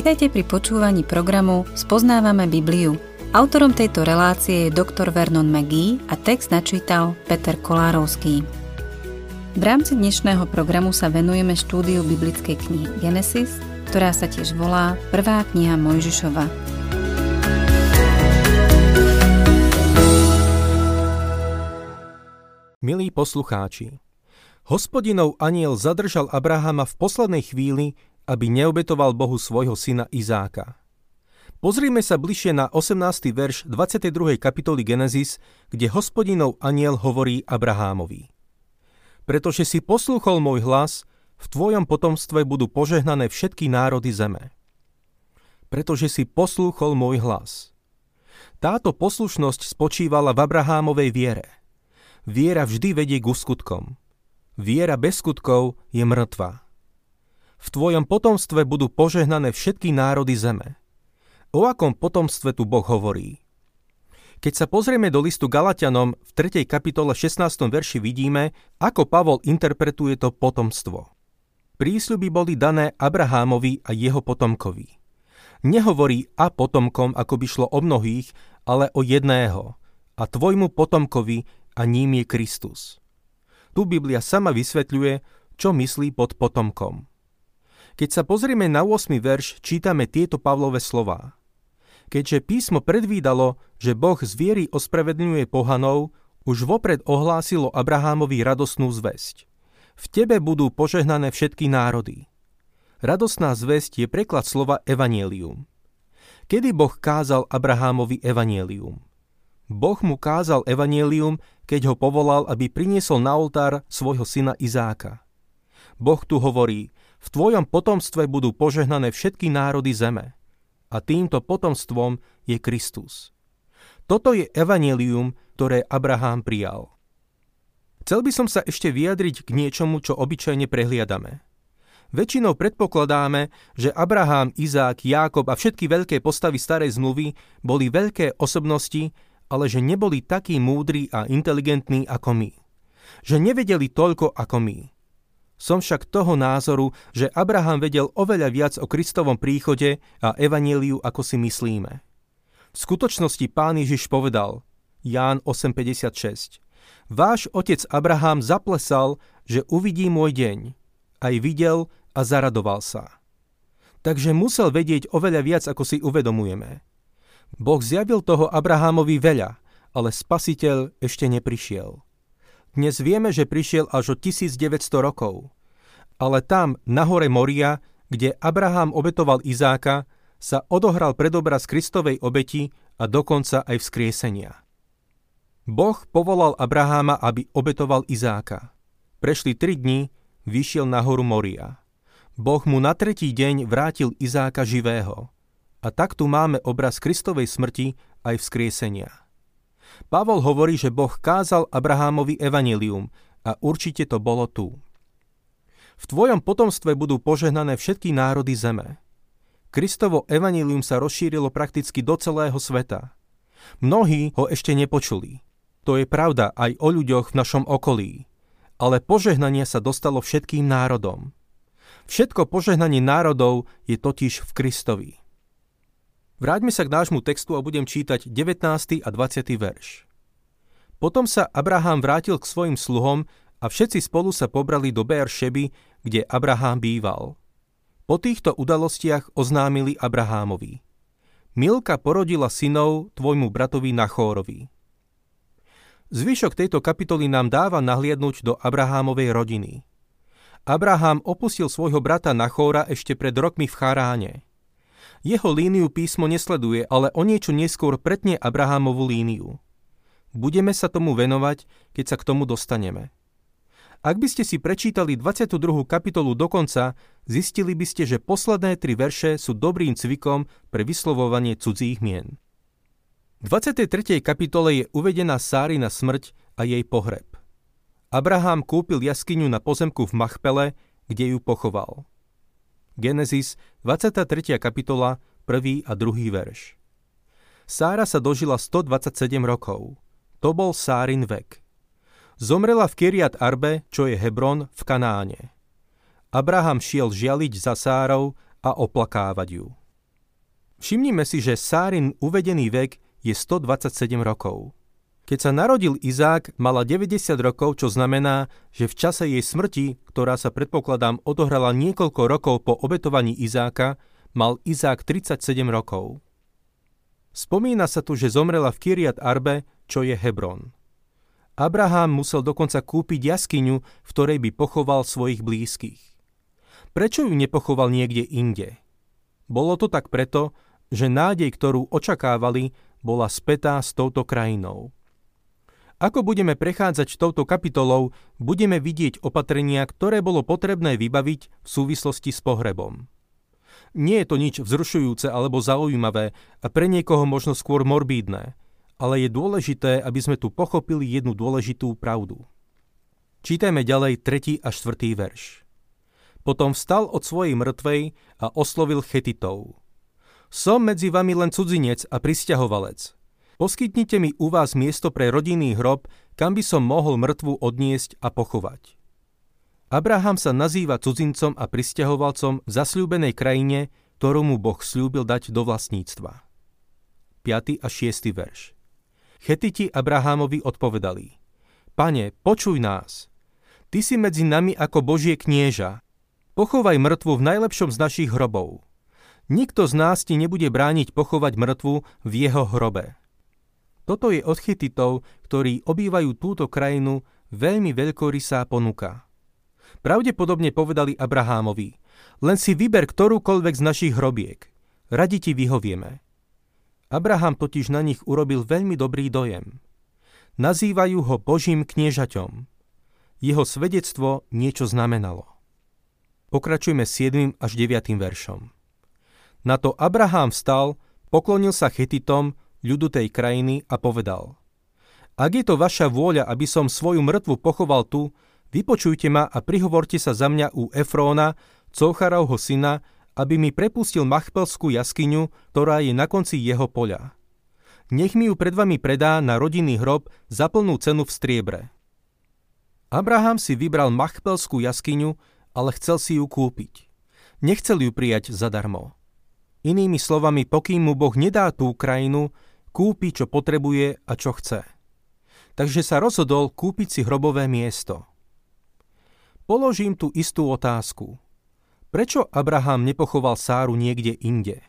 Vitajte pri počúvaní programu Spoznávame Bibliu. Autorom tejto relácie je dr. Vernon McGee a text načítal Peter Kolárovský. V rámci dnešného programu sa venujeme štúdiu biblickej knihy Genesis, ktorá sa tiež volá Prvá kniha Mojžišova. Milí poslucháči, hospodinov aniel zadržal Abrahama v poslednej chvíli, aby neobetoval Bohu svojho syna Izáka. Pozrime sa bližšie na 18. verš 22. kapitoly Genesis, kde hospodinov aniel hovorí Abrahámovi. Pretože si poslúchol môj hlas, v tvojom potomstve budú požehnané všetky národy zeme. Pretože si poslúchol môj hlas. Táto poslušnosť spočívala v Abrahámovej viere. Viera vždy vedie k skutkom. Viera bez skutkov je mŕtva. V tvojom potomstve budú požehnané všetky národy zeme. O akom potomstve tu Boh hovorí? Keď sa pozrieme do listu Galatianom v 3. kapitole 16. verši vidíme, ako Pavol interpretuje to potomstvo. Prísľuby boli dané Abrahámovi a jeho potomkovi. Nehovorí a potomkom, ako by šlo o mnohých, ale o jedného. A tvojmu potomkovi a ním je Kristus. Tu Biblia sama vysvetľuje, čo myslí pod potomkom. Keď sa pozrieme na 8. verš, čítame tieto Pavlové slová. Keďže písmo predvídalo, že Boh z viery ospravedlňuje pohanov, už vopred ohlásilo Abrahámovi radosnú zväzť. V tebe budú požehnané všetky národy. Radosná zväzť je preklad slova evanielium. Kedy Boh kázal Abrahámovi evanielium? Boh mu kázal evanielium, keď ho povolal, aby priniesol na oltár svojho syna Izáka. Boh tu hovorí, v tvojom potomstve budú požehnané všetky národy zeme. A týmto potomstvom je Kristus. Toto je evanelium, ktoré Abraham prijal. Chcel by som sa ešte vyjadriť k niečomu, čo obyčajne prehliadame. Väčšinou predpokladáme, že Abraham, Izák, Jákob a všetky veľké postavy starej zmluvy boli veľké osobnosti, ale že neboli takí múdri a inteligentní ako my. Že nevedeli toľko ako my. Som však toho názoru, že Abraham vedel oveľa viac o Kristovom príchode a evaníliu, ako si myslíme. V skutočnosti pán Ježiš povedal, Ján 8.56, Váš otec Abraham zaplesal, že uvidí môj deň. Aj videl a zaradoval sa. Takže musel vedieť oveľa viac, ako si uvedomujeme. Boh zjavil toho Abrahamovi veľa, ale spasiteľ ešte neprišiel. Dnes vieme, že prišiel až o 1900 rokov. Ale tam, na hore Moria, kde Abraham obetoval Izáka, sa odohral predobraz Kristovej obeti a dokonca aj vzkriesenia. Boh povolal Abraháma, aby obetoval Izáka. Prešli tri dni, vyšiel na horu Moria. Boh mu na tretí deň vrátil Izáka živého. A tak tu máme obraz Kristovej smrti aj vzkriesenia. Pavol hovorí, že Boh kázal Abrahámovi evanilium a určite to bolo tu. V tvojom potomstve budú požehnané všetky národy zeme. Kristovo evanilium sa rozšírilo prakticky do celého sveta. Mnohí ho ešte nepočuli. To je pravda aj o ľuďoch v našom okolí. Ale požehnanie sa dostalo všetkým národom. Všetko požehnanie národov je totiž v Kristovi. Vráťme sa k nášmu textu a budem čítať 19. a 20. verš. Potom sa Abraham vrátil k svojim sluhom a všetci spolu sa pobrali do Šeby, kde Abraham býval. Po týchto udalostiach oznámili Abrahámovi. Milka porodila synov tvojmu bratovi Nachórovi. Zvyšok tejto kapitoly nám dáva nahliadnúť do Abrahámovej rodiny. Abraham opustil svojho brata Nachóra ešte pred rokmi v Charáne – jeho líniu písmo nesleduje, ale o niečo neskôr pretne Abrahamovú líniu. Budeme sa tomu venovať, keď sa k tomu dostaneme. Ak by ste si prečítali 22. kapitolu dokonca, zistili by ste, že posledné tri verše sú dobrým cvikom pre vyslovovanie cudzích mien. V 23. kapitole je uvedená Sári na smrť a jej pohreb. Abraham kúpil jaskyňu na pozemku v Machpele, kde ju pochoval. Genesis 23. kapitola 1. a 2. verš. Sára sa dožila 127 rokov. To bol Sárin vek. Zomrela v Kiriat Arbe, čo je Hebron, v Kanáne. Abraham šiel žialiť za Sárou a oplakávať ju. Všimnime si, že Sárin uvedený vek je 127 rokov. Keď sa narodil Izák, mala 90 rokov, čo znamená, že v čase jej smrti, ktorá sa predpokladám odohrala niekoľko rokov po obetovaní Izáka, mal Izák 37 rokov. Spomína sa tu, že zomrela v Kiriat Arbe, čo je Hebron. Abraham musel dokonca kúpiť jaskyňu, v ktorej by pochoval svojich blízkych. Prečo ju nepochoval niekde inde? Bolo to tak preto, že nádej, ktorú očakávali, bola spätá s touto krajinou. Ako budeme prechádzať touto kapitolou, budeme vidieť opatrenia, ktoré bolo potrebné vybaviť v súvislosti s pohrebom. Nie je to nič vzrušujúce alebo zaujímavé a pre niekoho možno skôr morbídne, ale je dôležité, aby sme tu pochopili jednu dôležitú pravdu. Čítajme ďalej 3. a 4. verš. Potom vstal od svojej mŕtvej a oslovil chetitov. Som medzi vami len cudzinec a pristahovalec – Poskytnite mi u vás miesto pre rodinný hrob, kam by som mohol mŕtvu odniesť a pochovať. Abraham sa nazýva cudzincom a pristahovalcom v zasľúbenej krajine, ktorú mu Boh slúbil dať do vlastníctva. 5. a 6. verš Chetiti Abrahamovi odpovedali Pane, počuj nás. Ty si medzi nami ako Božie knieža. Pochovaj mŕtvu v najlepšom z našich hrobov. Nikto z nás ti nebude brániť pochovať mŕtvu v jeho hrobe. Toto je od Chytitov, ktorí obývajú túto krajinu, veľmi veľkorysá ponuka. Pravdepodobne povedali Abrahámovi, len si vyber ktorúkoľvek z našich hrobiek. Radi ti vyhovieme. Abraham totiž na nich urobil veľmi dobrý dojem. Nazývajú ho Božím kniežaťom. Jeho svedectvo niečo znamenalo. Pokračujme 7. až 9. veršom. Na to Abraham vstal, poklonil sa Chetitom, ľudu tej krajiny a povedal Ak je to vaša vôľa, aby som svoju mŕtvu pochoval tu, vypočujte ma a prihovorte sa za mňa u Efróna, Cocharovho syna, aby mi prepustil Machpelskú jaskyňu, ktorá je na konci jeho poľa. Nech mi ju pred vami predá na rodinný hrob za plnú cenu v striebre. Abraham si vybral Machpelskú jaskyňu, ale chcel si ju kúpiť. Nechcel ju prijať zadarmo. Inými slovami, pokým mu Boh nedá tú krajinu, kúpi, čo potrebuje a čo chce. Takže sa rozhodol kúpiť si hrobové miesto. Položím tu istú otázku. Prečo Abraham nepochoval Sáru niekde inde?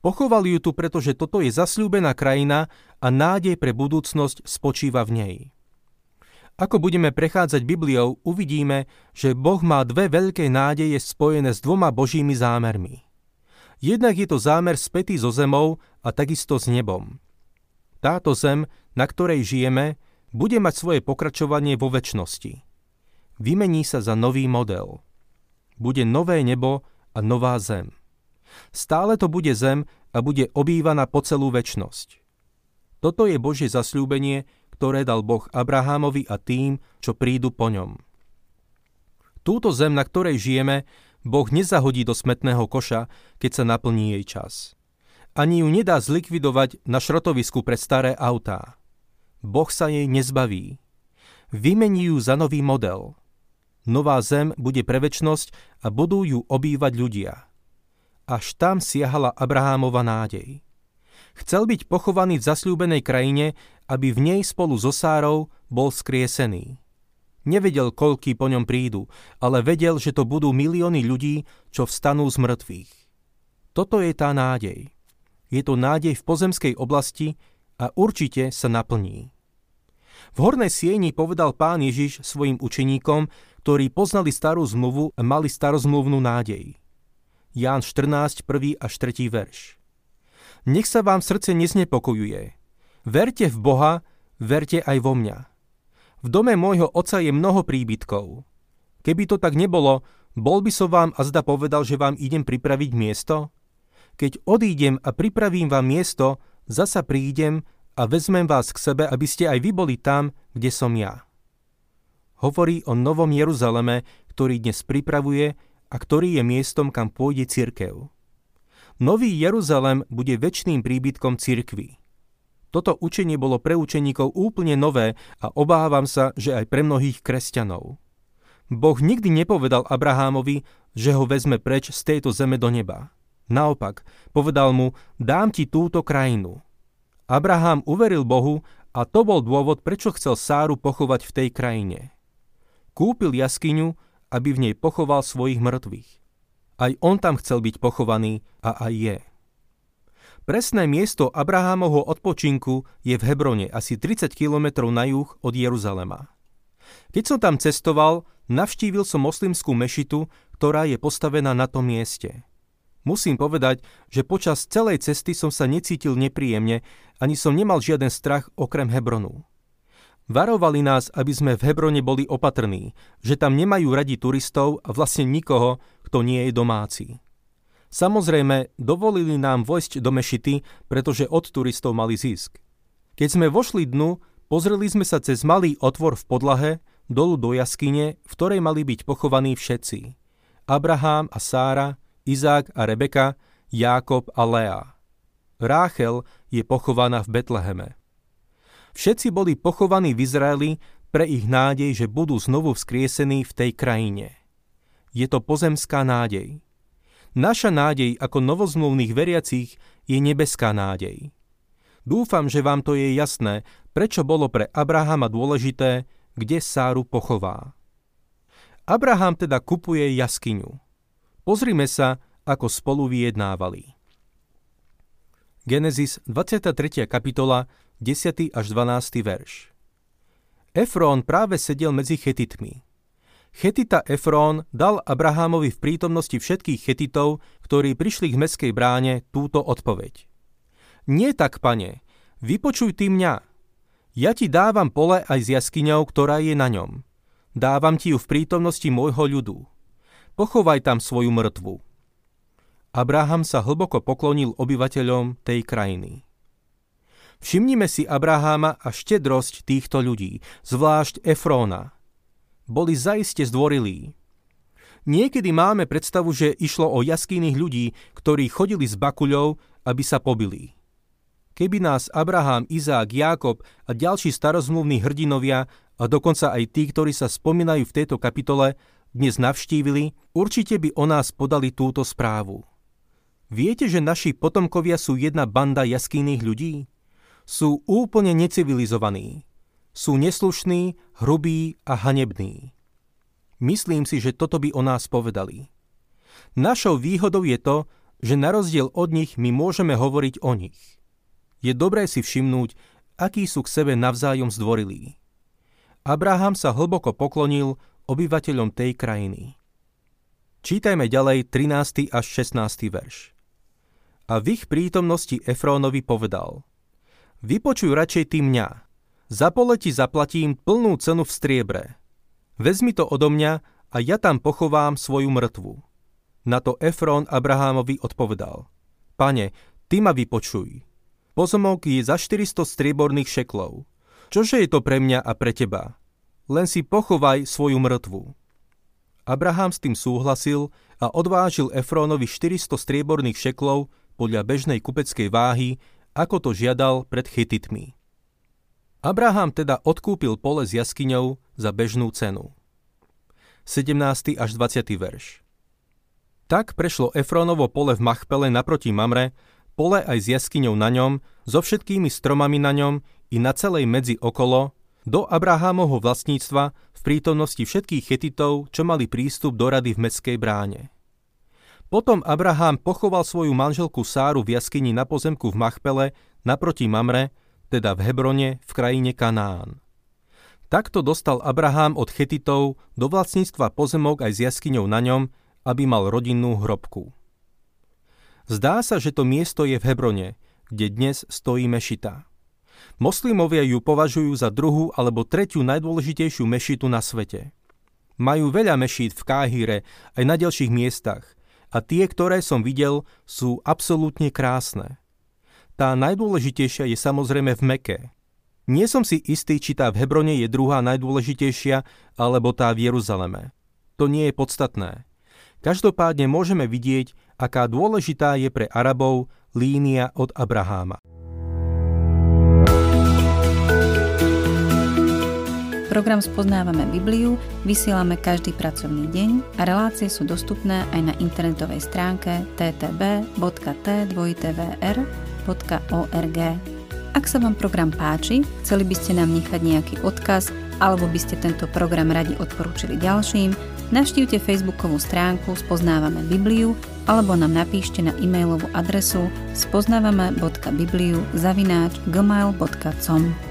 Pochoval ju tu, pretože toto je zasľúbená krajina a nádej pre budúcnosť spočíva v nej. Ako budeme prechádzať Bibliou, uvidíme, že Boh má dve veľké nádeje spojené s dvoma božími zámermi. Jednak je to zámer spätý so zemou a takisto s nebom. Táto zem, na ktorej žijeme, bude mať svoje pokračovanie vo väčšnosti. Vymení sa za nový model. Bude nové nebo a nová zem. Stále to bude zem a bude obývaná po celú väčnosť. Toto je Božie zasľúbenie, ktoré dal Boh Abrahámovi a tým, čo prídu po ňom. Túto zem, na ktorej žijeme, Boh nezahodí do smetného koša, keď sa naplní jej čas. Ani ju nedá zlikvidovať na šrotovisku pre staré autá. Boh sa jej nezbaví. Vymení ju za nový model. Nová zem bude pre väčnosť a budú ju obývať ľudia. Až tam siahala Abrahámova nádej. Chcel byť pochovaný v zasľúbenej krajine, aby v nej spolu so Sárou bol skriesený. Nevedel, koľky po ňom prídu, ale vedel, že to budú milióny ľudí, čo vstanú z mŕtvych. Toto je tá nádej. Je to nádej v pozemskej oblasti a určite sa naplní. V hornej sieni povedal pán Ježiš svojim učeníkom, ktorí poznali starú zmluvu a mali starozmluvnú nádej. Ján 14, 1. až 3. verš. Nech sa vám srdce neznepokojuje. Verte v Boha, verte aj vo mňa. V dome môjho oca je mnoho príbytkov. Keby to tak nebolo, bol by som vám a zda povedal, že vám idem pripraviť miesto? Keď odídem a pripravím vám miesto, zasa prídem a vezmem vás k sebe, aby ste aj vy boli tam, kde som ja. Hovorí o Novom Jeruzaleme, ktorý dnes pripravuje a ktorý je miestom, kam pôjde cirkev. Nový Jeruzalem bude väčšným príbytkom cirkvy. Toto učenie bolo pre učeníkov úplne nové a obávam sa, že aj pre mnohých kresťanov. Boh nikdy nepovedal Abrahámovi, že ho vezme preč z tejto zeme do neba. Naopak, povedal mu, dám ti túto krajinu. Abraham uveril Bohu a to bol dôvod, prečo chcel Sáru pochovať v tej krajine. Kúpil jaskyňu, aby v nej pochoval svojich mŕtvych. Aj on tam chcel byť pochovaný a aj je. Presné miesto Abrahámovho odpočinku je v Hebrone asi 30 km na juh od Jeruzalema. Keď som tam cestoval, navštívil som moslimskú mešitu, ktorá je postavená na tom mieste. Musím povedať, že počas celej cesty som sa necítil nepríjemne, ani som nemal žiaden strach okrem Hebronu. Varovali nás, aby sme v Hebrone boli opatrní, že tam nemajú radi turistov a vlastne nikoho, kto nie je domáci. Samozrejme, dovolili nám vojsť do mešity, pretože od turistov mali zisk. Keď sme vošli dnu, pozreli sme sa cez malý otvor v podlahe, dolu do jaskyne, v ktorej mali byť pochovaní všetci. Abraham a Sára, Izák a Rebeka, Jákob a Lea. Ráchel je pochovaná v Betleheme. Všetci boli pochovaní v Izraeli pre ich nádej, že budú znovu vzkriesení v tej krajine. Je to pozemská nádej. Naša nádej ako novozmluvných veriacich je nebeská nádej. Dúfam, že vám to je jasné, prečo bolo pre Abrahama dôležité, kde Sáru pochová. Abraham teda kupuje jaskyňu. Pozrime sa, ako spolu vyjednávali. Genesis 23. kapitola, 10. až 12. verš. Efrón práve sedel medzi chetitmi. Chetita Efrón dal Abrahámovi v prítomnosti všetkých chetitov, ktorí prišli k meskej bráne, túto odpoveď. Nie tak, pane, vypočuj ty mňa. Ja ti dávam pole aj s jaskyňou, ktorá je na ňom. Dávam ti ju v prítomnosti môjho ľudu pochovaj tam svoju mŕtvu. Abraham sa hlboko poklonil obyvateľom tej krajiny. Všimnime si Abraháma a štedrosť týchto ľudí, zvlášť Efróna. Boli zaiste zdvorilí. Niekedy máme predstavu, že išlo o jaskýnych ľudí, ktorí chodili s bakuľou, aby sa pobili. Keby nás Abraham, Izák, Jákob a ďalší starozmluvní hrdinovia a dokonca aj tí, ktorí sa spomínajú v tejto kapitole, dnes navštívili, určite by o nás podali túto správu. Viete, že naši potomkovia sú jedna banda jaskýnych ľudí? Sú úplne necivilizovaní. Sú neslušní, hrubí a hanební. Myslím si, že toto by o nás povedali. Našou výhodou je to, že na rozdiel od nich my môžeme hovoriť o nich. Je dobré si všimnúť, akí sú k sebe navzájom zdvorilí. Abraham sa hlboko poklonil obyvateľom tej krajiny. Čítajme ďalej 13. až 16. verš. A v ich prítomnosti Efrónovi povedal Vypočuj radšej ty mňa. Za pole ti zaplatím plnú cenu v striebre. Vezmi to odo mňa a ja tam pochovám svoju mŕtvu. Na to Efrón Abrahámovi odpovedal. Pane, ty ma vypočuj. Pozomok je za 400 strieborných šeklov. Čože je to pre mňa a pre teba? len si pochovaj svoju mŕtvu. Abraham s tým súhlasil a odvážil Efrónovi 400 strieborných šeklov podľa bežnej kupeckej váhy, ako to žiadal pred chytitmi. Abraham teda odkúpil pole s jaskyňou za bežnú cenu. 17. až 20. verš Tak prešlo Efrónovo pole v Machpele naproti Mamre, pole aj s jaskyňou na ňom, so všetkými stromami na ňom i na celej medzi okolo, do Abrahámovho vlastníctva v prítomnosti všetkých chetitov, čo mali prístup do rady v Mestskej bráne. Potom Abraham pochoval svoju manželku Sáru v jaskyni na pozemku v Machpele naproti Mamre, teda v Hebrone v krajine Kanán. Takto dostal Abraham od chetitov do vlastníctva pozemok aj s jaskyňou na ňom, aby mal rodinnú hrobku. Zdá sa, že to miesto je v Hebrone, kde dnes stojí mešita. Moslimovia ju považujú za druhú alebo tretiu najdôležitejšiu mešitu na svete. Majú veľa mešít v Káhire aj na ďalších miestach a tie, ktoré som videl, sú absolútne krásne. Tá najdôležitejšia je samozrejme v Meke. Nie som si istý, či tá v Hebrone je druhá najdôležitejšia, alebo tá v Jeruzaleme. To nie je podstatné. Každopádne môžeme vidieť, aká dôležitá je pre Arabov línia od Abraháma. Program Spoznávame Bibliu vysielame každý pracovný deň a relácie sú dostupné aj na internetovej stránke ttb.t2tvr.org. Ak sa vám program páči, chceli by ste nám nechať nejaký odkaz alebo by ste tento program radi odporúčili ďalším, navštívte facebookovú stránku Spoznávame Bibliu alebo nám napíšte na e-mailovú adresu spoznávame.bibliu zavináč gmail.com.